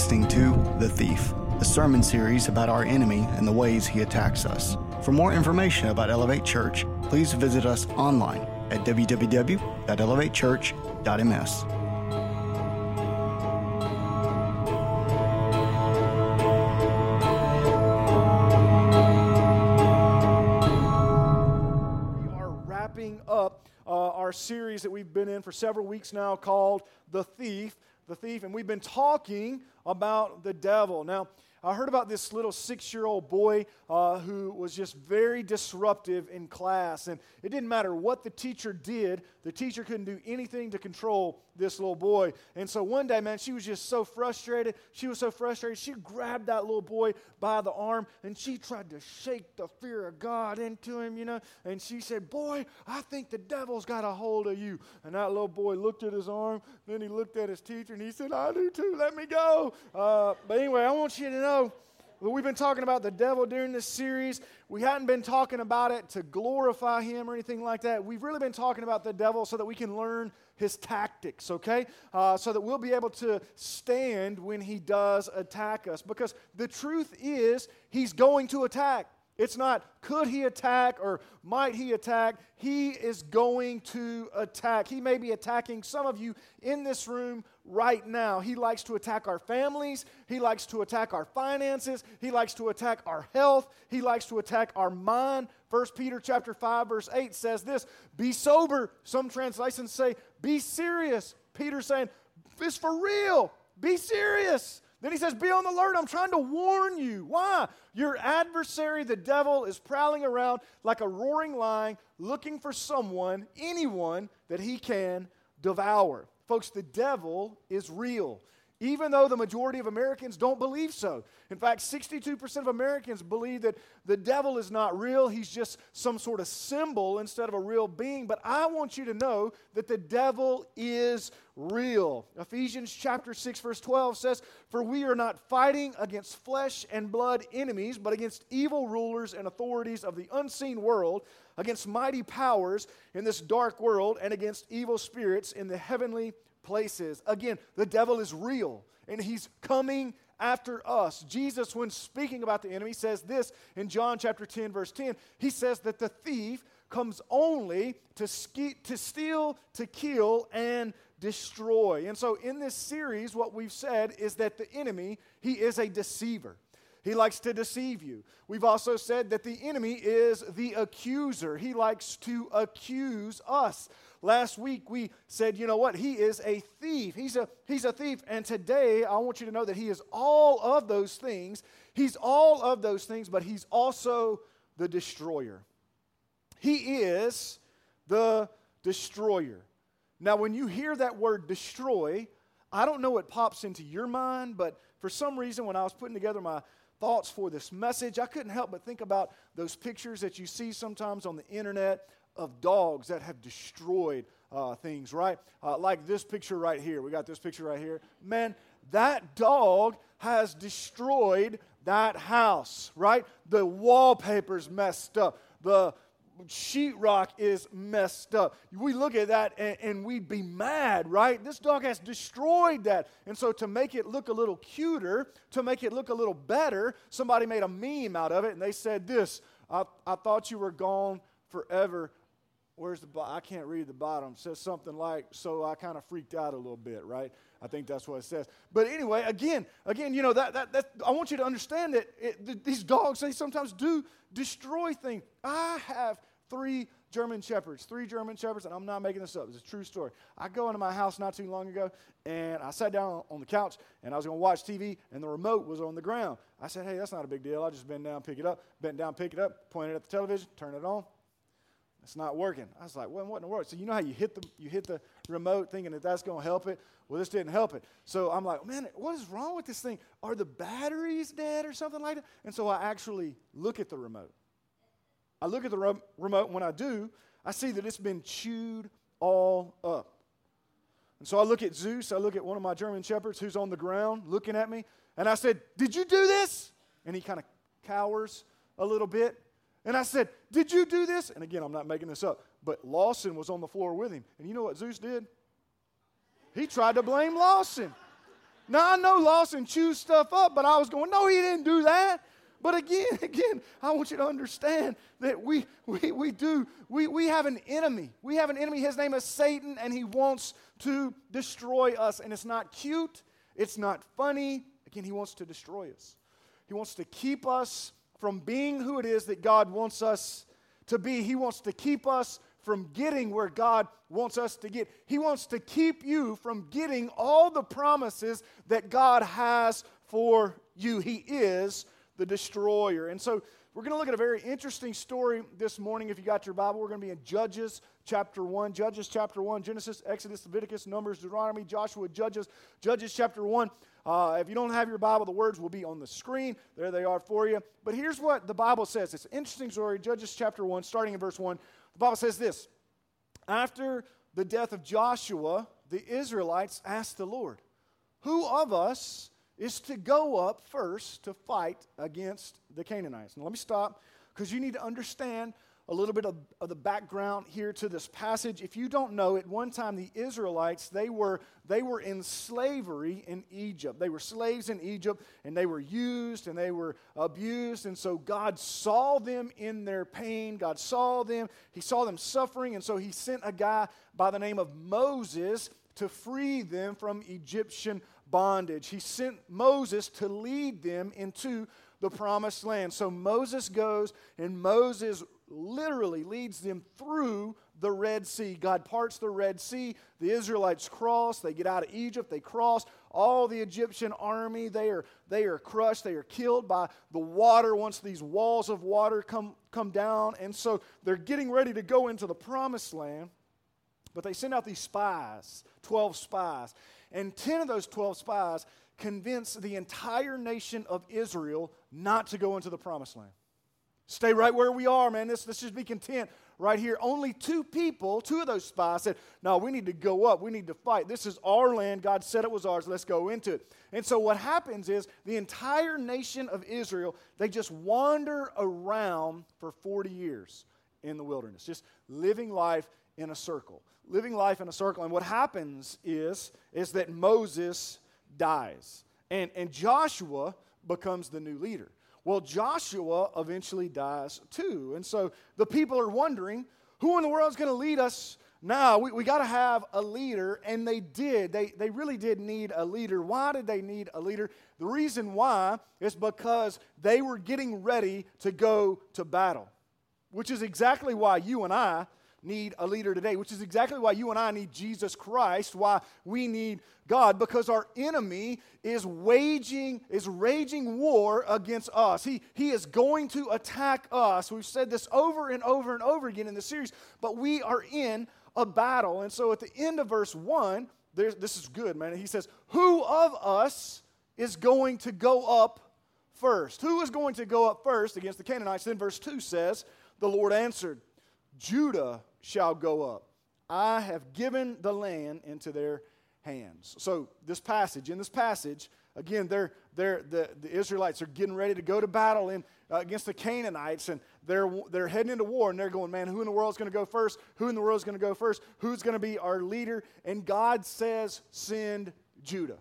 listening to The Thief, a sermon series about our enemy and the ways he attacks us. For more information about Elevate Church, please visit us online at www.elevatechurch.ms. We are wrapping up uh, our series that we've been in for several weeks now called The Thief. The Thief, and we've been talking about the devil. Now, I heard about this little six year old boy uh, who was just very disruptive in class. And it didn't matter what the teacher did, the teacher couldn't do anything to control this little boy. And so one day, man, she was just so frustrated. She was so frustrated. She grabbed that little boy by the arm and she tried to shake the fear of God into him, you know. And she said, Boy, I think the devil's got a hold of you. And that little boy looked at his arm, then he looked at his teacher and he said, I do too, let me go. Uh, but anyway, I want you to know We've been talking about the devil during this series. We hadn't been talking about it to glorify him or anything like that. We've really been talking about the devil so that we can learn his tactics, okay? Uh, so that we'll be able to stand when he does attack us. Because the truth is, he's going to attack. It's not could he attack or might he attack. He is going to attack. He may be attacking some of you in this room right now. He likes to attack our families. He likes to attack our finances. He likes to attack our health. He likes to attack our mind. 1 Peter chapter 5 verse 8 says this, "Be sober." Some translations say, "Be serious." Peter's saying, "This for real. Be serious." Then he says, Be on the alert. I'm trying to warn you. Why? Your adversary, the devil, is prowling around like a roaring lion looking for someone, anyone, that he can devour. Folks, the devil is real even though the majority of Americans don't believe so. In fact, 62% of Americans believe that the devil is not real, he's just some sort of symbol instead of a real being. But I want you to know that the devil is real. Ephesians chapter 6 verse 12 says, "For we are not fighting against flesh and blood enemies, but against evil rulers and authorities of the unseen world, against mighty powers in this dark world, and against evil spirits in the heavenly places. Again, the devil is real and he's coming after us. Jesus, when speaking about the enemy, says this in John chapter 10, verse 10. He says that the thief comes only to, ske- to steal, to kill, and destroy. And so in this series, what we've said is that the enemy, he is a deceiver. He likes to deceive you. We've also said that the enemy is the accuser. He likes to accuse us. Last week we said, you know what? He is a thief. He's a, he's a thief. And today I want you to know that he is all of those things. He's all of those things, but he's also the destroyer. He is the destroyer. Now, when you hear that word destroy, I don't know what pops into your mind, but for some reason, when I was putting together my thoughts for this message, I couldn't help but think about those pictures that you see sometimes on the internet of dogs that have destroyed uh, things, right? Uh, like this picture right here. We got this picture right here. Man, that dog has destroyed that house, right? The wallpaper's messed up. The sheetrock is messed up. We look at that and, and, we'd be mad, right? This dog has destroyed that. And so, to make it look a little cuter, to make it look a little better, somebody made a meme out of it and they said this I, I thought you were gone forever, where's the I can't read the bottom. It says something like, so I kind of freaked out a little bit, right? I think that's what it says. But anyway, again, again, you know that that, that I want you to understand that it, these dogs they sometimes do destroy things. I have three German shepherds, three German shepherds, and I'm not making this up. It's a true story. I go into my house not too long ago, and I sat down on the couch, and I was going to watch TV, and the remote was on the ground. I said, "Hey, that's not a big deal. I'll just bend down, pick it up, bent down, pick it up, point it at the television, turn it on. It's not working. I was like, well, what in the world? So you know how you hit the you hit the remote thinking that that's going to help it? Well, this didn't help it. So I'm like, man, what is wrong with this thing? Are the batteries dead or something like that? And so I actually look at the remote. I look at the re- remote. When I do, I see that it's been chewed all up. And so I look at Zeus. I look at one of my German shepherds who's on the ground looking at me, and I said, "Did you do this?" And he kind of cowers a little bit. And I said, Did you do this? And again, I'm not making this up, but Lawson was on the floor with him. And you know what Zeus did? He tried to blame Lawson. Now I know Lawson chews stuff up, but I was going, no, he didn't do that. But again, again, I want you to understand that we, we, we do, we, we have an enemy. We have an enemy. His name is Satan, and he wants to destroy us. And it's not cute, it's not funny. Again, he wants to destroy us. He wants to keep us from being who it is that God wants us to be. He wants to keep us from getting where God wants us to get. He wants to keep you from getting all the promises that God has for you. He is the destroyer. And so we're going to look at a very interesting story this morning. If you got your Bible, we're going to be in Judges chapter 1. Judges chapter 1, Genesis, Exodus, Leviticus, Numbers, Deuteronomy, Joshua, Judges, Judges chapter 1. Uh, if you don't have your Bible, the words will be on the screen. There they are for you. But here's what the Bible says it's an interesting story. Judges chapter 1, starting in verse 1. The Bible says this After the death of Joshua, the Israelites asked the Lord, Who of us is to go up first to fight against the Canaanites? Now, let me stop because you need to understand a little bit of, of, the background here to this passage. If you don't know, at one time the Israelites, they were, they were in slavery in Egypt. They were slaves in Egypt and they were used and they were abused. And so God saw them in their pain. God saw them. He saw them suffering. And so he sent a guy by the name of Moses to free them from Egyptian bondage. He sent Moses to lead them into the promised land. So Moses goes and Moses literally leads them through the Red Sea. God parts the Red Sea. The Israelites cross. They get out of Egypt. They cross. All the Egyptian army, they are, they are crushed. They are killed by the water once these walls of water come, come down. And so they're getting ready to go into the promised land. But they send out these spies, 12 spies. And 10 of those 12 spies convince the entire nation of Israel not to go into the promised land. Stay right where we are, man. Let's, let's just be content right here. Only two people, two of those spies said, No, we need to go up. We need to fight. This is our land. God said it was ours. Let's go into it. And so what happens is the entire nation of Israel, they just wander around for 40 years in the wilderness, just living life in a circle. Living life in a circle. And what happens is, is that Moses dies. And, and Joshua becomes the new leader. Well, Joshua eventually dies too. And so the people are wondering who in the world is going to lead us now? We, we got to have a leader. And they did. They, they really did need a leader. Why did they need a leader? The reason why is because they were getting ready to go to battle, which is exactly why you and I need a leader today, which is exactly why you and I need Jesus Christ, why we need God, because our enemy is waging, is raging war against us. He, he is going to attack us. We've said this over and over and over again in the series, but we are in a battle. And so at the end of verse 1, this is good, man. He says, Who of us is going to go up first? Who is going to go up first against the Canaanites? Then verse 2 says, The Lord answered, Judah shall go up. I have given the land into their hands. So, this passage, in this passage, again, they're, they're, the, the Israelites are getting ready to go to battle in, uh, against the Canaanites, and they're, they're heading into war, and they're going, man, who in the world is going to go first? Who in the world is going to go first? Who's going to be our leader? And God says, send Judah.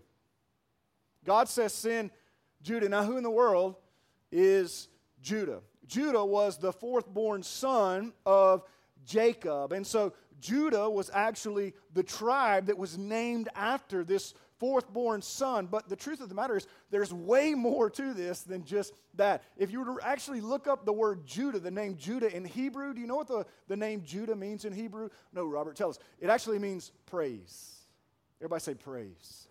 God says, send Judah. Now, who in the world is Judah? Judah was the fourth born son of Jacob. And so Judah was actually the tribe that was named after this fourth born son. But the truth of the matter is, there's way more to this than just that. If you were to actually look up the word Judah, the name Judah in Hebrew, do you know what the, the name Judah means in Hebrew? No, Robert, tell us. It actually means praise. Everybody say praise.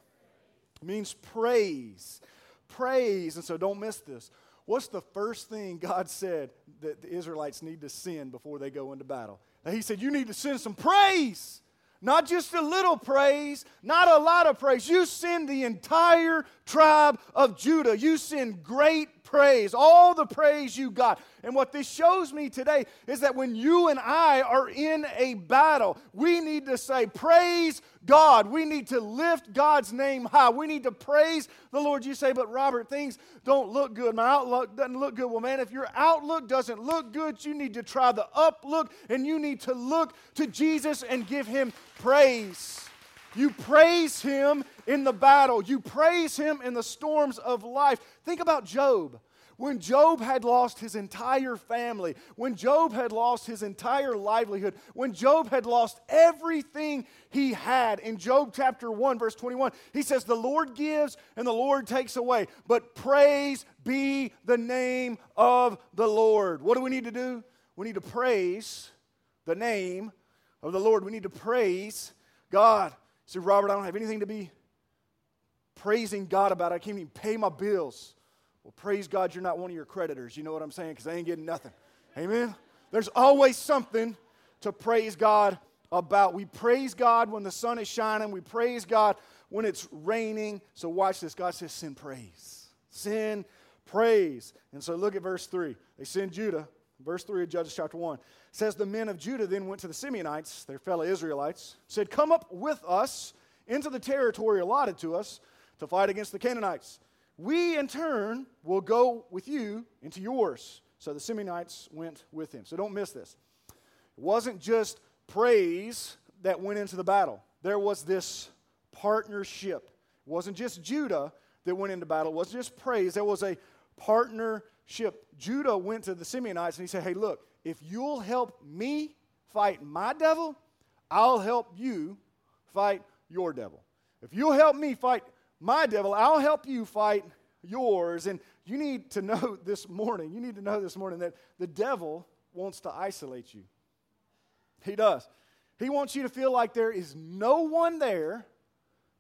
It means praise. Praise. And so don't miss this. What's the first thing God said that the Israelites need to send before they go into battle? He said, You need to send some praise. Not just a little praise, not a lot of praise. You send the entire tribe of Judah. You send great praise, all the praise you got. And what this shows me today is that when you and I are in a battle, we need to say, Praise God. We need to lift God's name high. We need to praise the Lord. You say, But Robert, things don't look good. My outlook doesn't look good. Well, man, if your outlook doesn't look good, you need to try the up look and you need to look to Jesus and give him praise. You praise him in the battle. You praise him in the storms of life. Think about Job. When Job had lost his entire family, when Job had lost his entire livelihood, when Job had lost everything he had, in Job chapter 1, verse 21, he says, The Lord gives and the Lord takes away, but praise be the name of the Lord. What do we need to do? We need to praise the name of the Lord. We need to praise God. See, Robert, I don't have anything to be praising God about. it. I can't even pay my bills. Well, praise God, you're not one of your creditors. You know what I'm saying? Because I ain't getting nothing. Amen? There's always something to praise God about. We praise God when the sun is shining, we praise God when it's raining. So, watch this. God says, send praise. Send praise. And so, look at verse 3. They send Judah. Verse 3 of Judges chapter 1 says, The men of Judah then went to the Simeonites, their fellow Israelites, said, Come up with us into the territory allotted to us to fight against the Canaanites. We, in turn, will go with you into yours. So the Simeonites went with him. So don't miss this. It wasn't just praise that went into the battle, there was this partnership. It wasn't just Judah that went into battle, it wasn't just praise, there was a partnership. Judah went to the Simeonites and he said, Hey, look, if you'll help me fight my devil, I'll help you fight your devil. If you'll help me fight my devil, I'll help you fight yours. And you need to know this morning, you need to know this morning that the devil wants to isolate you. He does. He wants you to feel like there is no one there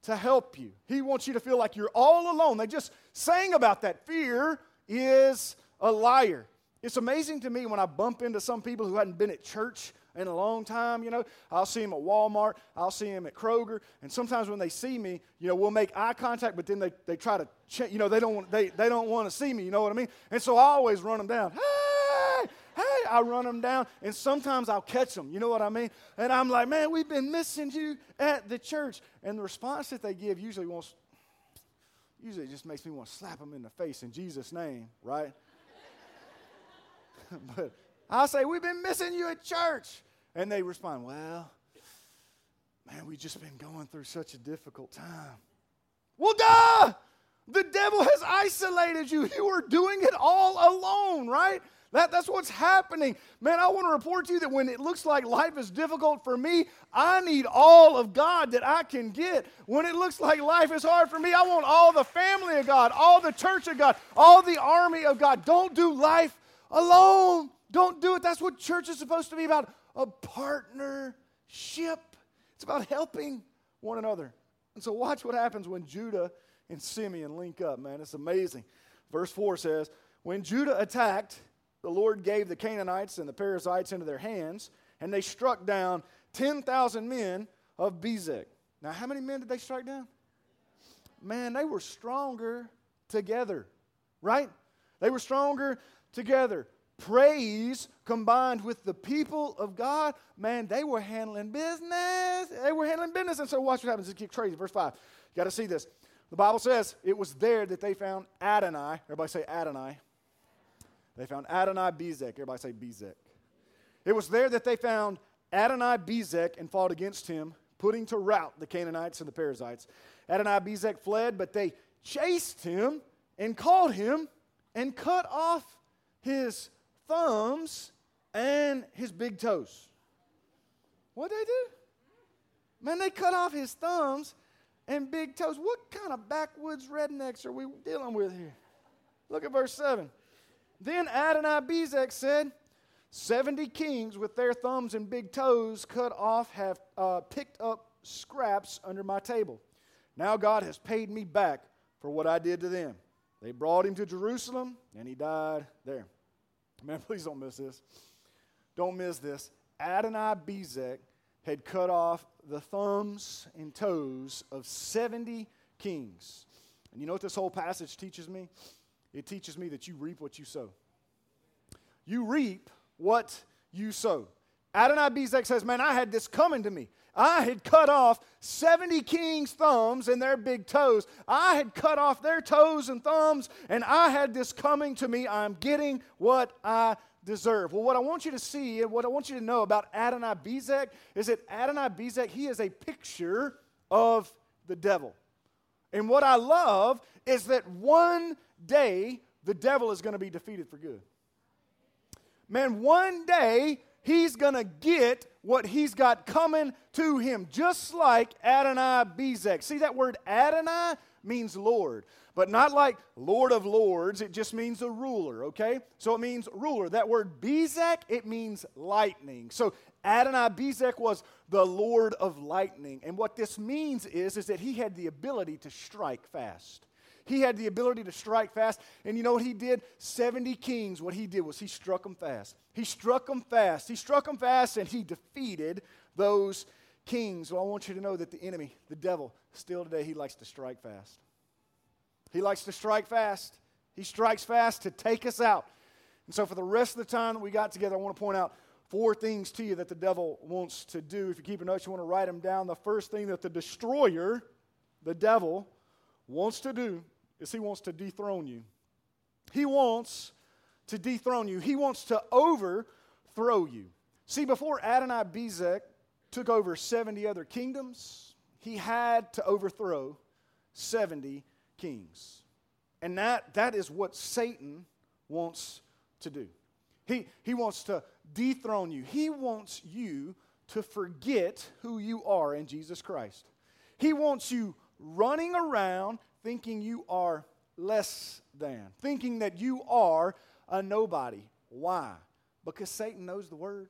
to help you. He wants you to feel like you're all alone. They just sang about that. Fear is a liar. It's amazing to me when I bump into some people who hadn't been at church in a long time. You know, I'll see him at Walmart, I'll see him at Kroger, and sometimes when they see me, you know, we'll make eye contact, but then they, they try to, ch- you know, they don't want, they, they don't want to see me. You know what I mean? And so I always run them down. Hey, hey, I run them down, and sometimes I'll catch them. You know what I mean? And I'm like, man, we've been missing you at the church. And the response that they give usually wants, usually just makes me want to slap them in the face in Jesus' name, right? but I'll say, We've been missing you at church. And they respond, Well, man, we've just been going through such a difficult time. Well, duh! The devil has isolated you. You are doing it all alone, right? That, that's what's happening. Man, I want to report to you that when it looks like life is difficult for me, I need all of God that I can get. When it looks like life is hard for me, I want all the family of God, all the church of God, all the army of God. Don't do life alone. Don't do it. That's what church is supposed to be about a partnership. It's about helping one another. And so, watch what happens when Judah and Simeon link up, man. It's amazing. Verse 4 says, When Judah attacked, the Lord gave the Canaanites and the Perizzites into their hands, and they struck down 10,000 men of Bezek. Now, how many men did they strike down? Man, they were stronger together, right? They were stronger together praise combined with the people of God, man, they were handling business. They were handling business. And so watch what happens. It gets crazy. Verse 5. You got to see this. The Bible says it was there that they found Adonai. Everybody say Adonai. They found Adonai Bezek. Everybody say Bezek. It was there that they found Adonai Bezek and fought against him, putting to rout the Canaanites and the Perizzites. Adonai Bezek fled, but they chased him and caught him and cut off his thumbs and his big toes. What'd they do? Man, they cut off his thumbs and big toes. What kind of backwoods rednecks are we dealing with here? Look at verse 7. Then Adonai Bezek said, 70 kings with their thumbs and big toes cut off have uh, picked up scraps under my table. Now God has paid me back for what I did to them. They brought him to Jerusalem, and he died there. Man, please don't miss this. Don't miss this. Adonai Bezek had cut off the thumbs and toes of 70 kings. And you know what this whole passage teaches me? It teaches me that you reap what you sow. You reap what you sow. Adonai Bezek says, Man, I had this coming to me. I had cut off 70 kings' thumbs and their big toes. I had cut off their toes and thumbs, and I had this coming to me. I'm getting what I deserve. Well, what I want you to see and what I want you to know about Adonai Bezek is that Adonai Bezek, he is a picture of the devil. And what I love is that one day the devil is going to be defeated for good. Man, one day he's going to get what he's got coming to him, just like Adonai Bezek. See that word Adonai means Lord, but not like Lord of Lords. It just means a ruler, okay? So it means ruler. That word Bezek, it means lightning. So Adonai Bezek was the Lord of lightning. And what this means is, is that he had the ability to strike fast. He had the ability to strike fast. And you know what he did? 70 kings, what he did was he struck them fast. He struck them fast. He struck them fast and he defeated those kings. Well, I want you to know that the enemy, the devil, still today, he likes to strike fast. He likes to strike fast. He strikes fast to take us out. And so, for the rest of the time that we got together, I want to point out four things to you that the devil wants to do. If you keep a note, you want to write them down. The first thing that the destroyer, the devil, wants to do is he wants to dethrone you. He wants to dethrone you. He wants to overthrow you. See, before Adonai Bezek took over 70 other kingdoms, he had to overthrow 70 kings. And that, that is what Satan wants to do. He, he wants to dethrone you. He wants you to forget who you are in Jesus Christ. He wants you running around thinking you are less than, thinking that you are a nobody. Why? Because Satan knows the word.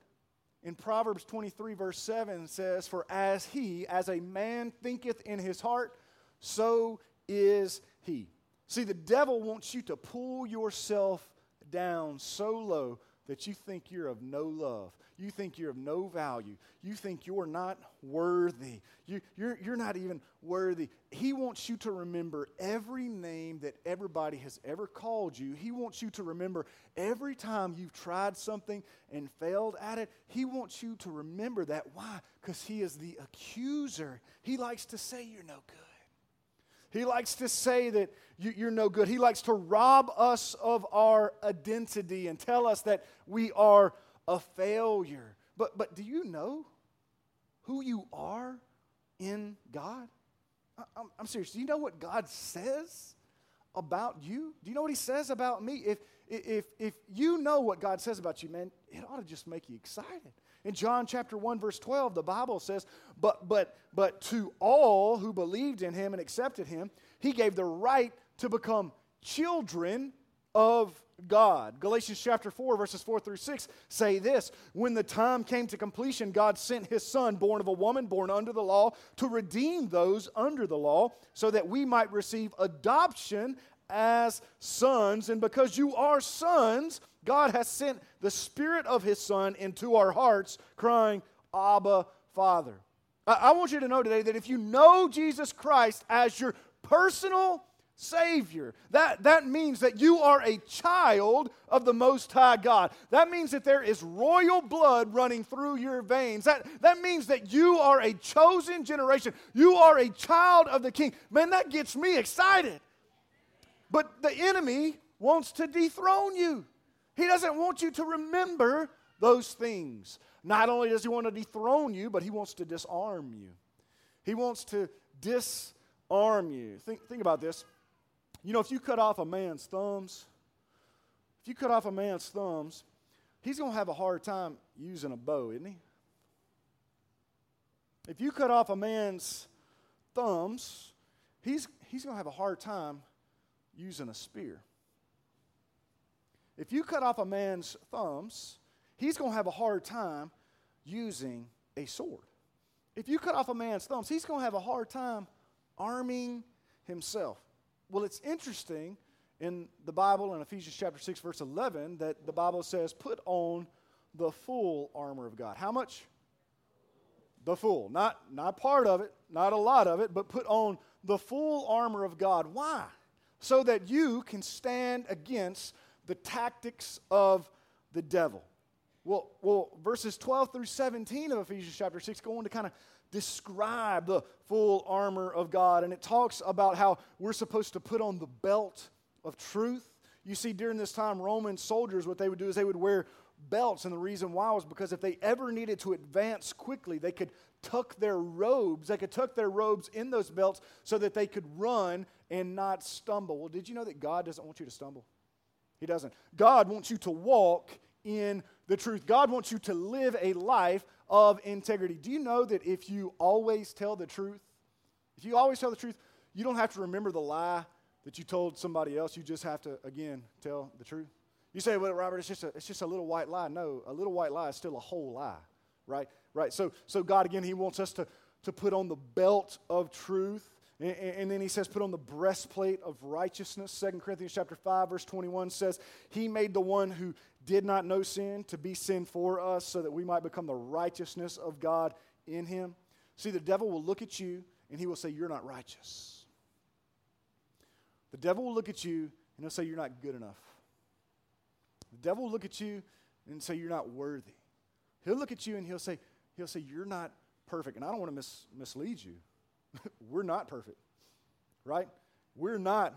In Proverbs 23, verse 7 says, For as he, as a man thinketh in his heart, so is he. See, the devil wants you to pull yourself down so low that you think you're of no love. You think you're of no value. You think you're not worthy. You, you're, you're not even worthy. He wants you to remember every name that everybody has ever called you. He wants you to remember every time you've tried something and failed at it. He wants you to remember that. Why? Because He is the accuser. He likes to say you're no good. He likes to say that you, are no good. He likes to rob us of our identity and tell us that we are a failure. But, but do you know who you are in God? I, I'm, I'm serious. Do you know what God says about you? Do you know what He says about me? If, if, if you know what God says about you, man, it ought to just make you excited. In John chapter 1 verse 12, the Bible says, "But but but to all who believed in him and accepted him, he gave the right to become children of God. Galatians chapter 4, verses 4 through 6 say this When the time came to completion, God sent his son, born of a woman, born under the law, to redeem those under the law, so that we might receive adoption as sons. And because you are sons, God has sent the Spirit of His Son into our hearts, crying, Abba, Father. I, want you to know today that if you know Jesus Christ as your personal Savior. That, that means that you are a child of the Most High God. That means that there is royal blood running through your veins. That, that means that you are a chosen generation. You are a child of the King. Man, that gets me excited. But the enemy wants to dethrone you. He doesn't want you to remember those things. Not only does he want to dethrone you, but he wants to disarm you. He wants to disarm you. Think, think about this. You know, if you cut off a man's thumbs, if you cut off a man's thumbs, he's going to have a hard time using a bow, isn't he? If you cut off a man's thumbs, he's, he's going to have a hard time using a spear. If you cut off a man's thumbs, he's going to have a hard time using a sword. If you cut off a man's thumbs, he's going to have a hard time arming himself. Well, it's interesting in the Bible in Ephesians chapter 6 verse 11 that the Bible says put on the full armor of God. How much? The full. Not not part of it, not a lot of it, but put on the full armor of God. Why? So that you can stand against the tactics of the devil. Well, well, verses 12 through 17 of Ephesians chapter 6 go on to kind of describe the full armor of God. And it talks about how we're supposed to put on the belt of truth. You see, during this time, Roman soldiers, what they would do is they would wear belts. And the reason why was because if they ever needed to advance quickly, they could tuck their robes. They could tuck their robes in those belts so that they could run and not stumble. Well, did you know that God doesn't want you to stumble? He doesn't. God wants you to walk in the truth. God wants you to live a life of integrity. Do you know that if you always tell the truth, if you always tell the truth, you don't have to remember the lie that you told somebody else. You just have to, again, tell the truth. You say, well, Robert, it's just a, it's just a little white lie. No, a little white lie is still a whole lie, right? Right. So, so God, again, He wants us to, to put on the belt of truth. And, and then he says, put on the breastplate of righteousness. 2 Corinthians chapter 5, verse 21 says, He made the one who did not know sin to be sin for us so that we might become the righteousness of God in him. See, the devil will look at you and he will say, You're not righteous. The devil will look at you and he'll say, You're not good enough. The devil will look at you and say, You're not worthy. He'll look at you and he'll say, he'll say You're not perfect. And I don't want to mis- mislead you. We're not perfect, right? We're not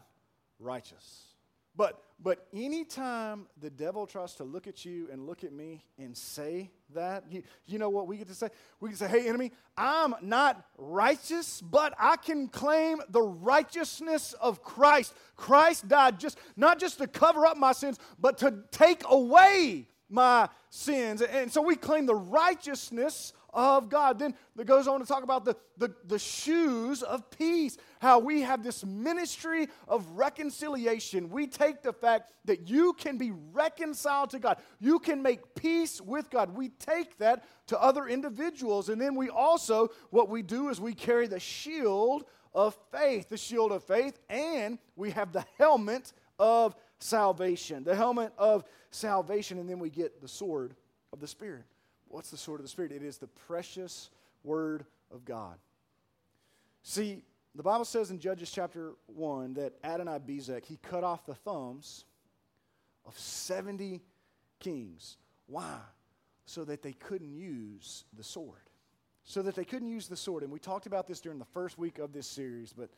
righteous. But but anytime the devil tries to look at you and look at me and say that, you, you know what we get to say? We can say, hey, enemy, I'm not righteous, but I can claim the righteousness of Christ. Christ died just not just to cover up my sins, but to take away my sins. And so we claim the righteousness of God. Then it goes on to talk about the, the, the shoes of peace, how we have this ministry of reconciliation. We take the fact that you can be reconciled to God, you can make peace with God. We take that to other individuals. And then we also, what we do is we carry the shield of faith, the shield of faith, and we have the helmet of salvation, the helmet of salvation, and then we get the sword of the Spirit. What's the sword of the Spirit? It is the precious Word of God. See, the Bible says in Judges chapter 1 that Adonai Bezek, he cut off the thumbs of 70 kings. Why? So that they couldn't use the sword. So that they couldn't use the sword. And we talked about this during the first week of this series, but,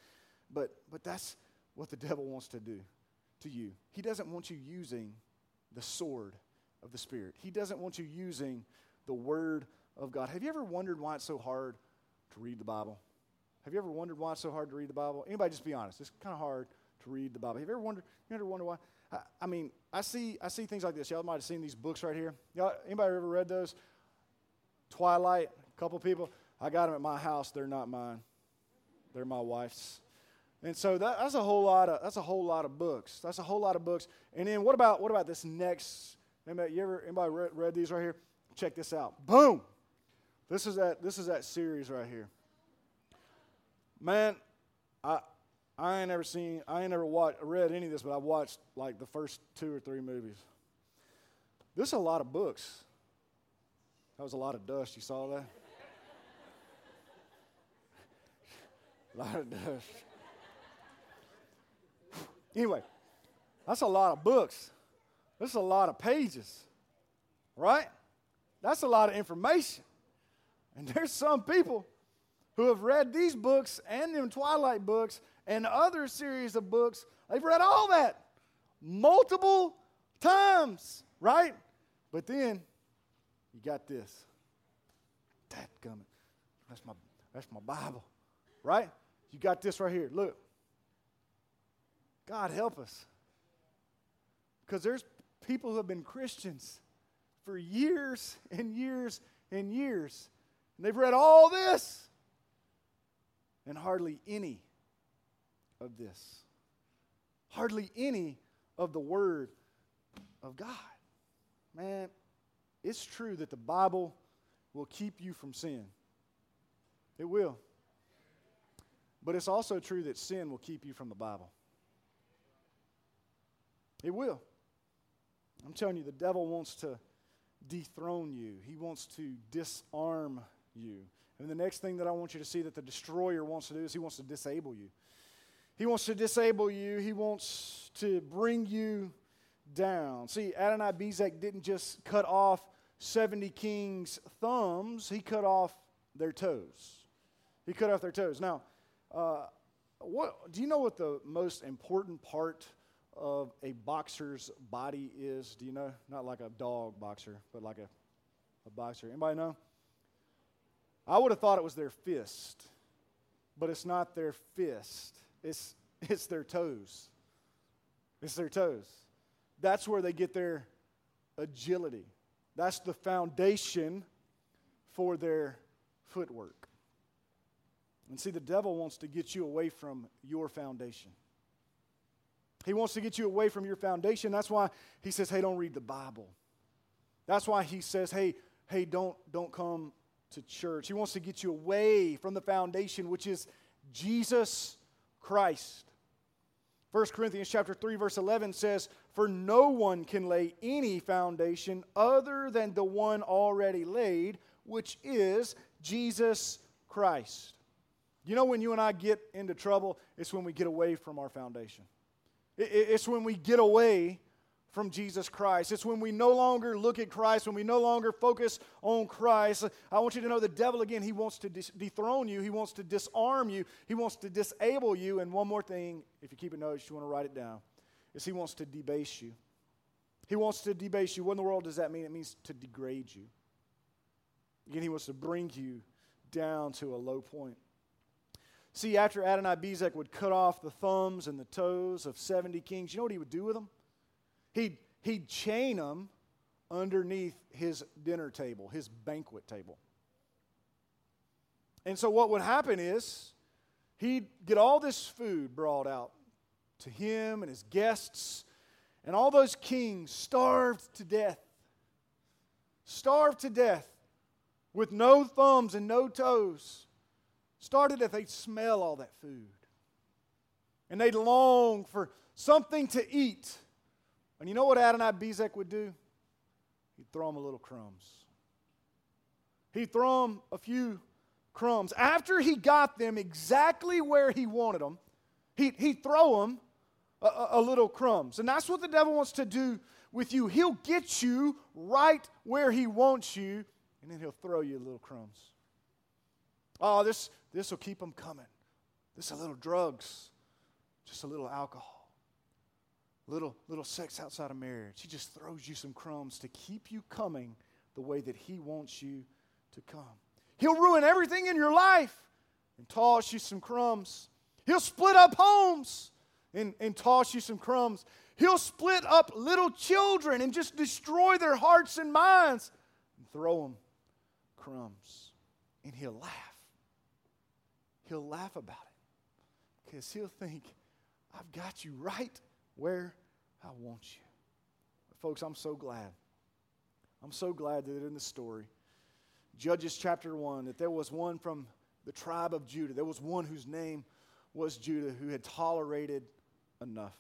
but, but that's what the devil wants to do to you. He doesn't want you using the sword of the Spirit, he doesn't want you using the Word of God. Have you ever wondered why it's so hard to read the Bible? Have you ever wondered why it's so hard to read the Bible? Anybody just be honest. It's kind of hard to read the Bible. Have you ever wondered, you ever wonder why? I, I, mean, I see, I see things like this. Y'all might have seen these books right here. Y'all, anybody ever read those? Twilight, a couple people. I got them at my house. They're not mine. They're my wife's. And so that, that's a whole lot of that's a whole lot of books. That's a whole lot of books. And then what about what about this next? Anybody, you ever anybody read, read these right here? Check this out. Boom. This is that this is that series right here. Man, I I ain't never seen I ain't never watched read any of this, but I've watched like the first two or three movies. This is a lot of books. That was a lot of dust. You saw that? a lot of dust. Anyway, that's a lot of books. That's a lot of pages, right? That's a lot of information. And there's some people who have read these books and them Twilight books and other series of books. They've read all that multiple times, right? But then you got this. That coming. That's my that's my Bible. Right? You got this right here. Look. God help us. Because there's people who have been Christians for years and years and years. And they've read all this and hardly any of this. Hardly any of the Word of God. Man, it's true that the Bible will keep you from sin. It will. But it's also true that sin will keep you from the Bible. It will. I'm telling you, the devil wants to dethrone you, he wants to disarm you. And the next thing that I want you to see that the destroyer wants to do is he wants to disable you. He wants to disable you, he wants to bring you down. See, Adonai Bezek didn't just cut off 70 kings' thumbs, he cut off their toes. He cut off their toes. Now, uh, what, do you know what the most important part of a boxer's body is? Do you know? Not like a dog boxer, but like a, a boxer. Anybody know? I would have thought it was their fist, but it's not their fist. It's, it's their toes. It's their toes. That's where they get their agility. That's the foundation for their footwork. And see, the devil wants to get you away from your foundation. He wants to get you away from your foundation. That's why he says, hey, don't read the Bible. That's why he says, hey, hey, don't, don't come to church. He wants to get you away from the foundation, which is Jesus Christ. 1 Corinthians chapter 3 verse 11 says, "For no one can lay any foundation other than the one already laid, which is Jesus Christ." You know when you and I get into trouble, it's when we get away from our foundation. It's when we get away from Jesus Christ. It's when we no longer look at Christ, when we no longer focus on Christ. I want you to know the devil, again, he wants to dethrone you, he wants to disarm you, he wants to disable you. And one more thing, if you keep a note, you want to write it down, is he wants to debase you. He wants to debase you. What in the world does that mean? It means to degrade you. Again, he wants to bring you down to a low point. See, after Adonai Bezek would cut off the thumbs and the toes of 70 kings, you know what he would do with them? He'd, he'd chain them underneath his dinner table, his banquet table. And so what would happen is he'd get all this food brought out to him and his guests, and all those kings starved to death. Starved to death with no thumbs and no toes started if they'd smell all that food. And they'd long for something to eat. And you know what Adonai Bezek would do? He'd throw them a little crumbs. He'd throw them a few crumbs. After he got them exactly where he wanted them, he'd, he'd throw them a, a, a little crumbs. And that's what the devil wants to do with you. He'll get you right where he wants you, and then he'll throw you a little crumbs. Oh, this, this will keep them coming. This a little drugs, just a little alcohol, little, little sex outside of marriage. He just throws you some crumbs to keep you coming the way that He wants you to come. He'll ruin everything in your life and toss you some crumbs. He'll split up homes and, and toss you some crumbs. He'll split up little children and just destroy their hearts and minds and throw them crumbs. And he'll laugh he'll laugh about it because he'll think, I've got you right where I want you. But folks, I'm so glad. I'm so glad that in the story, Judges chapter 1, that there was one from the tribe of Judah. There was one whose name was Judah who had tolerated enough.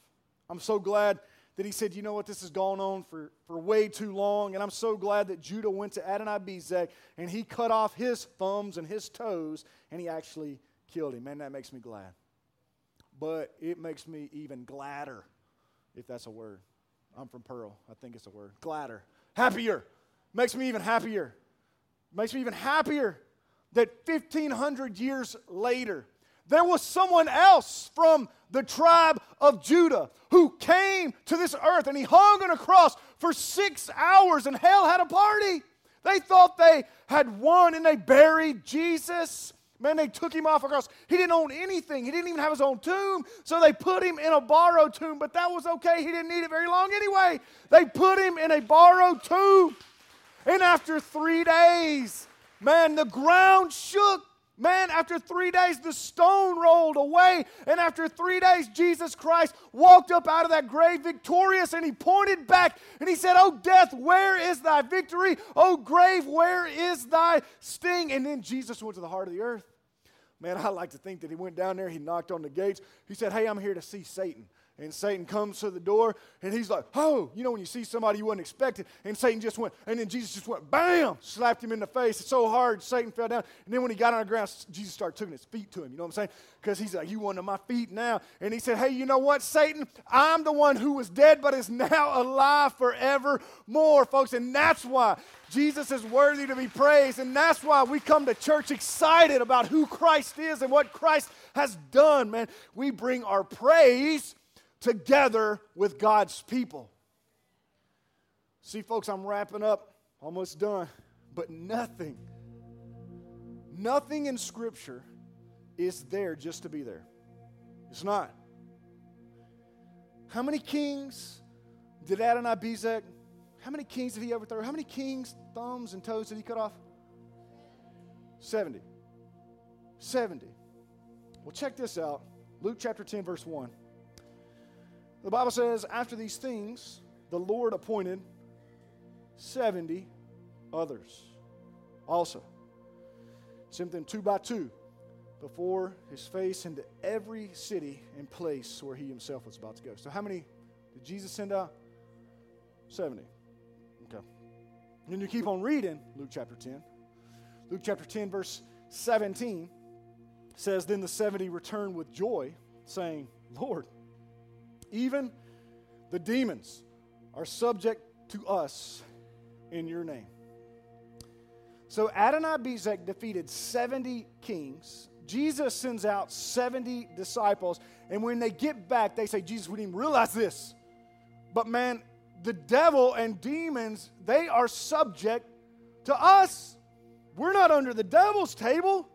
I'm so glad that he said, you know what, this has gone on for, for way too long. And I'm so glad that Judah went to Adonai Bezek and he cut off his thumbs and his toes and he actually killed him. Man, that makes me glad. But it makes me even gladder, if that's a word. I'm from Pearl. I think it's a word. Gladder. Happier. Makes me even happier. Makes me even happier that 1,500 years later, there was someone else from the tribe of Judah who came to this earth and he hung on a cross for six hours and hell had a party. They thought they had won and they buried Jesus. Man, they took him off a cross. He didn't own anything. He didn't even have his own tomb. So they put him in a borrowed tomb, but that was okay. He didn't need it very long anyway. They put him in a borrowed tomb. And after three days, man, the ground shook. Man, after three days, the stone rolled away. And after three days, Jesus Christ walked up out of that grave victorious and he pointed back and he said, Oh, death, where is thy victory? Oh, grave, where is thy sting? And then Jesus went to the heart of the earth. Man, I like to think that he went down there, he knocked on the gates. He said, Hey, I'm here to see Satan. And Satan comes to the door and he's like, Oh, you know, when you see somebody you wouldn't expect it. And Satan just went, and then Jesus just went, Bam! Slapped him in the face. It's so hard, Satan fell down. And then when he got on the ground, Jesus started taking his feet to him. You know what I'm saying? Because he's like, You want my feet now. And he said, Hey, you know what, Satan? I'm the one who was dead but is now alive forevermore, folks. And that's why Jesus is worthy to be praised. And that's why we come to church excited about who Christ is and what Christ has done, man. We bring our praise together with God's people. See, folks, I'm wrapping up, almost done, but nothing, nothing in Scripture is there just to be there. It's not. How many kings did Adonai Bezek, how many kings did he overthrow? How many kings' thumbs and toes did he cut off? 70. 70. Well, check this out Luke chapter 10, verse 1. The Bible says, After these things, the Lord appointed 70 others also. Sent them two by two before his face into every city and place where he himself was about to go. So, how many did Jesus send out? 70. Okay. And you keep on reading Luke chapter 10. Luke chapter 10, verse 17 says, Then the 70 returned with joy, saying, Lord, even the demons are subject to us in your name. So Adonai Bezek defeated 70 kings. Jesus sends out 70 disciples. And when they get back, they say, Jesus, we didn't realize this. But man, the devil and demons, they are subject to us. We're not under the devil's table.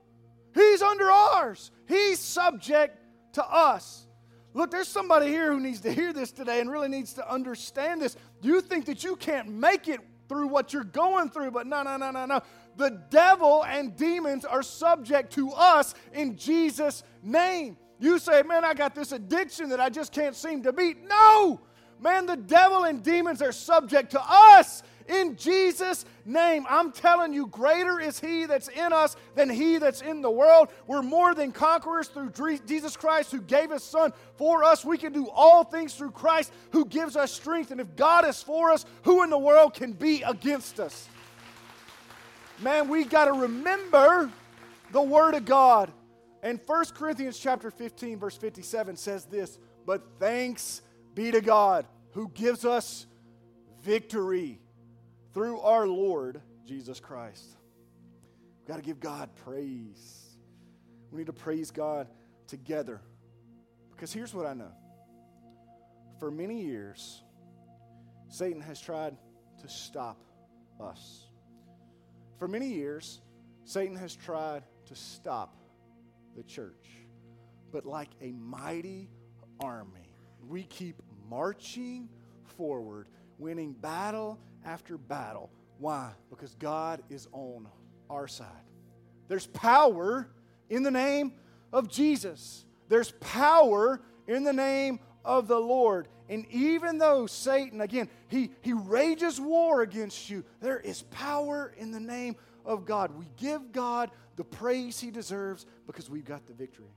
He's under ours. He's subject to us. Look, there's somebody here who needs to hear this today and really needs to understand this. You think that you can't make it through what you're going through, but no, no, no, no, no. The devil and demons are subject to us in Jesus' name. You say, man, I got this addiction that I just can't seem to beat. No! Man, the devil and demons are subject to us in Jesus' name. I'm telling you, greater is He that's in us than He that's in the world. We're more than conquerors through Jesus Christ who gave His Son for us. We can do all things through Christ who gives us strength. And if God is for us, who in the world can be against us? Man, we got to remember the Word of God. And 1 Corinthians chapter 15, verse 57 says this, but thanks be to God who gives us victory through our Lord Jesus Christ. We've got to give God praise. We need to praise God together. Because here's what I know for many years, Satan has tried to stop us. For many years, Satan has tried to stop the church. But like a mighty army, we keep marching forward, winning battle after battle. Why? Because God is on our side. There's power in the name of Jesus. There's power in the name of the Lord. And even though Satan, again, he, he rages war against you, there is power in the name of God. We give God the praise he deserves because we've got the victory.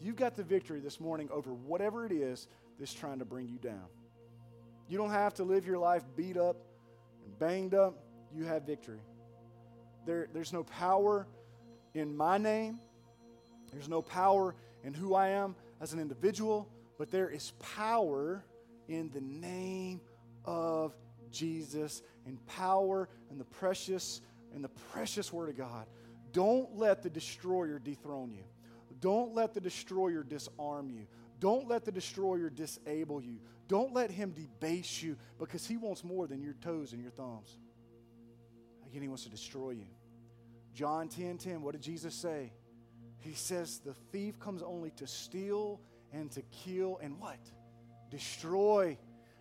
You've got the victory this morning over whatever it is that's trying to bring you down. You don't have to live your life beat up and banged up. You have victory. There, there's no power in my name, there's no power in who I am as an individual, but there is power in the name of Jesus and power in the precious and the precious word of God. Don't let the destroyer dethrone you. Don't let the destroyer disarm you. Don't let the destroyer disable you. Don't let him debase you because he wants more than your toes and your thumbs. Again, he wants to destroy you. John 10 10, what did Jesus say? He says, The thief comes only to steal and to kill and what? Destroy.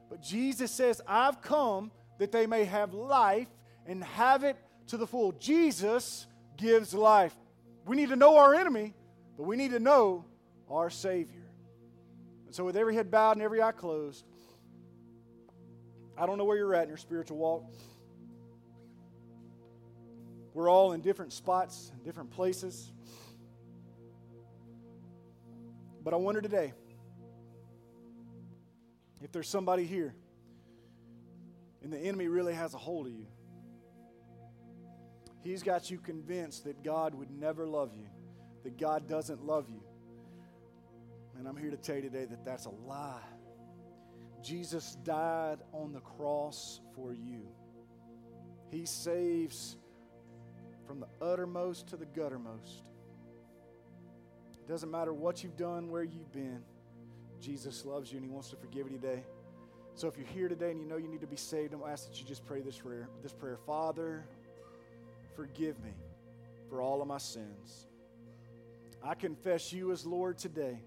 But Jesus says, I've come that they may have life and have it to the full. Jesus gives life. We need to know our enemy, but we need to know our Savior. So, with every head bowed and every eye closed, I don't know where you're at in your spiritual walk. We're all in different spots, and different places. But I wonder today if there's somebody here and the enemy really has a hold of you. He's got you convinced that God would never love you, that God doesn't love you. And I'm here to tell you today that that's a lie. Jesus died on the cross for you. He saves from the uttermost to the guttermost. It doesn't matter what you've done, where you've been. Jesus loves you and He wants to forgive you today. So if you're here today and you know you need to be saved, I'm ask that you just pray this prayer. This prayer, Father, forgive me for all of my sins. I confess you as Lord today.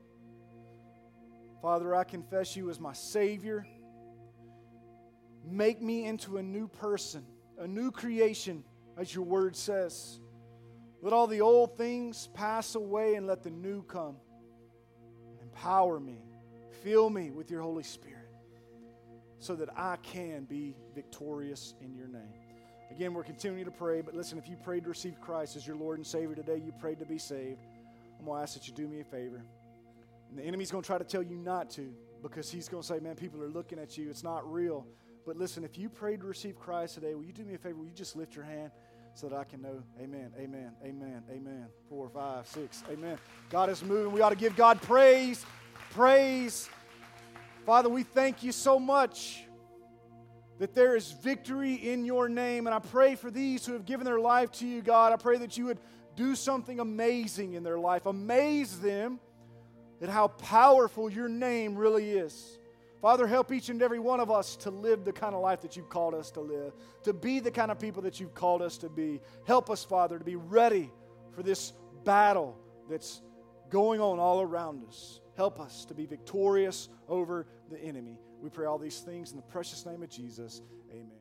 Father, I confess you as my Savior. Make me into a new person, a new creation, as your word says. Let all the old things pass away and let the new come. Empower me. Fill me with your Holy Spirit so that I can be victorious in your name. Again, we're continuing to pray, but listen, if you prayed to receive Christ as your Lord and Savior today, you prayed to be saved, I'm going to ask that you do me a favor. And the enemy's going to try to tell you not to because he's going to say, man, people are looking at you. It's not real. But listen, if you prayed to receive Christ today, will you do me a favor? Will you just lift your hand so that I can know? Amen, amen, amen, amen. Four, five, six, amen. God is moving. We ought to give God praise, praise. Father, we thank you so much that there is victory in your name. And I pray for these who have given their life to you, God. I pray that you would do something amazing in their life. Amaze them at how powerful your name really is. Father, help each and every one of us to live the kind of life that you've called us to live, to be the kind of people that you've called us to be. Help us, Father, to be ready for this battle that's going on all around us. Help us to be victorious over the enemy. We pray all these things in the precious name of Jesus. Amen.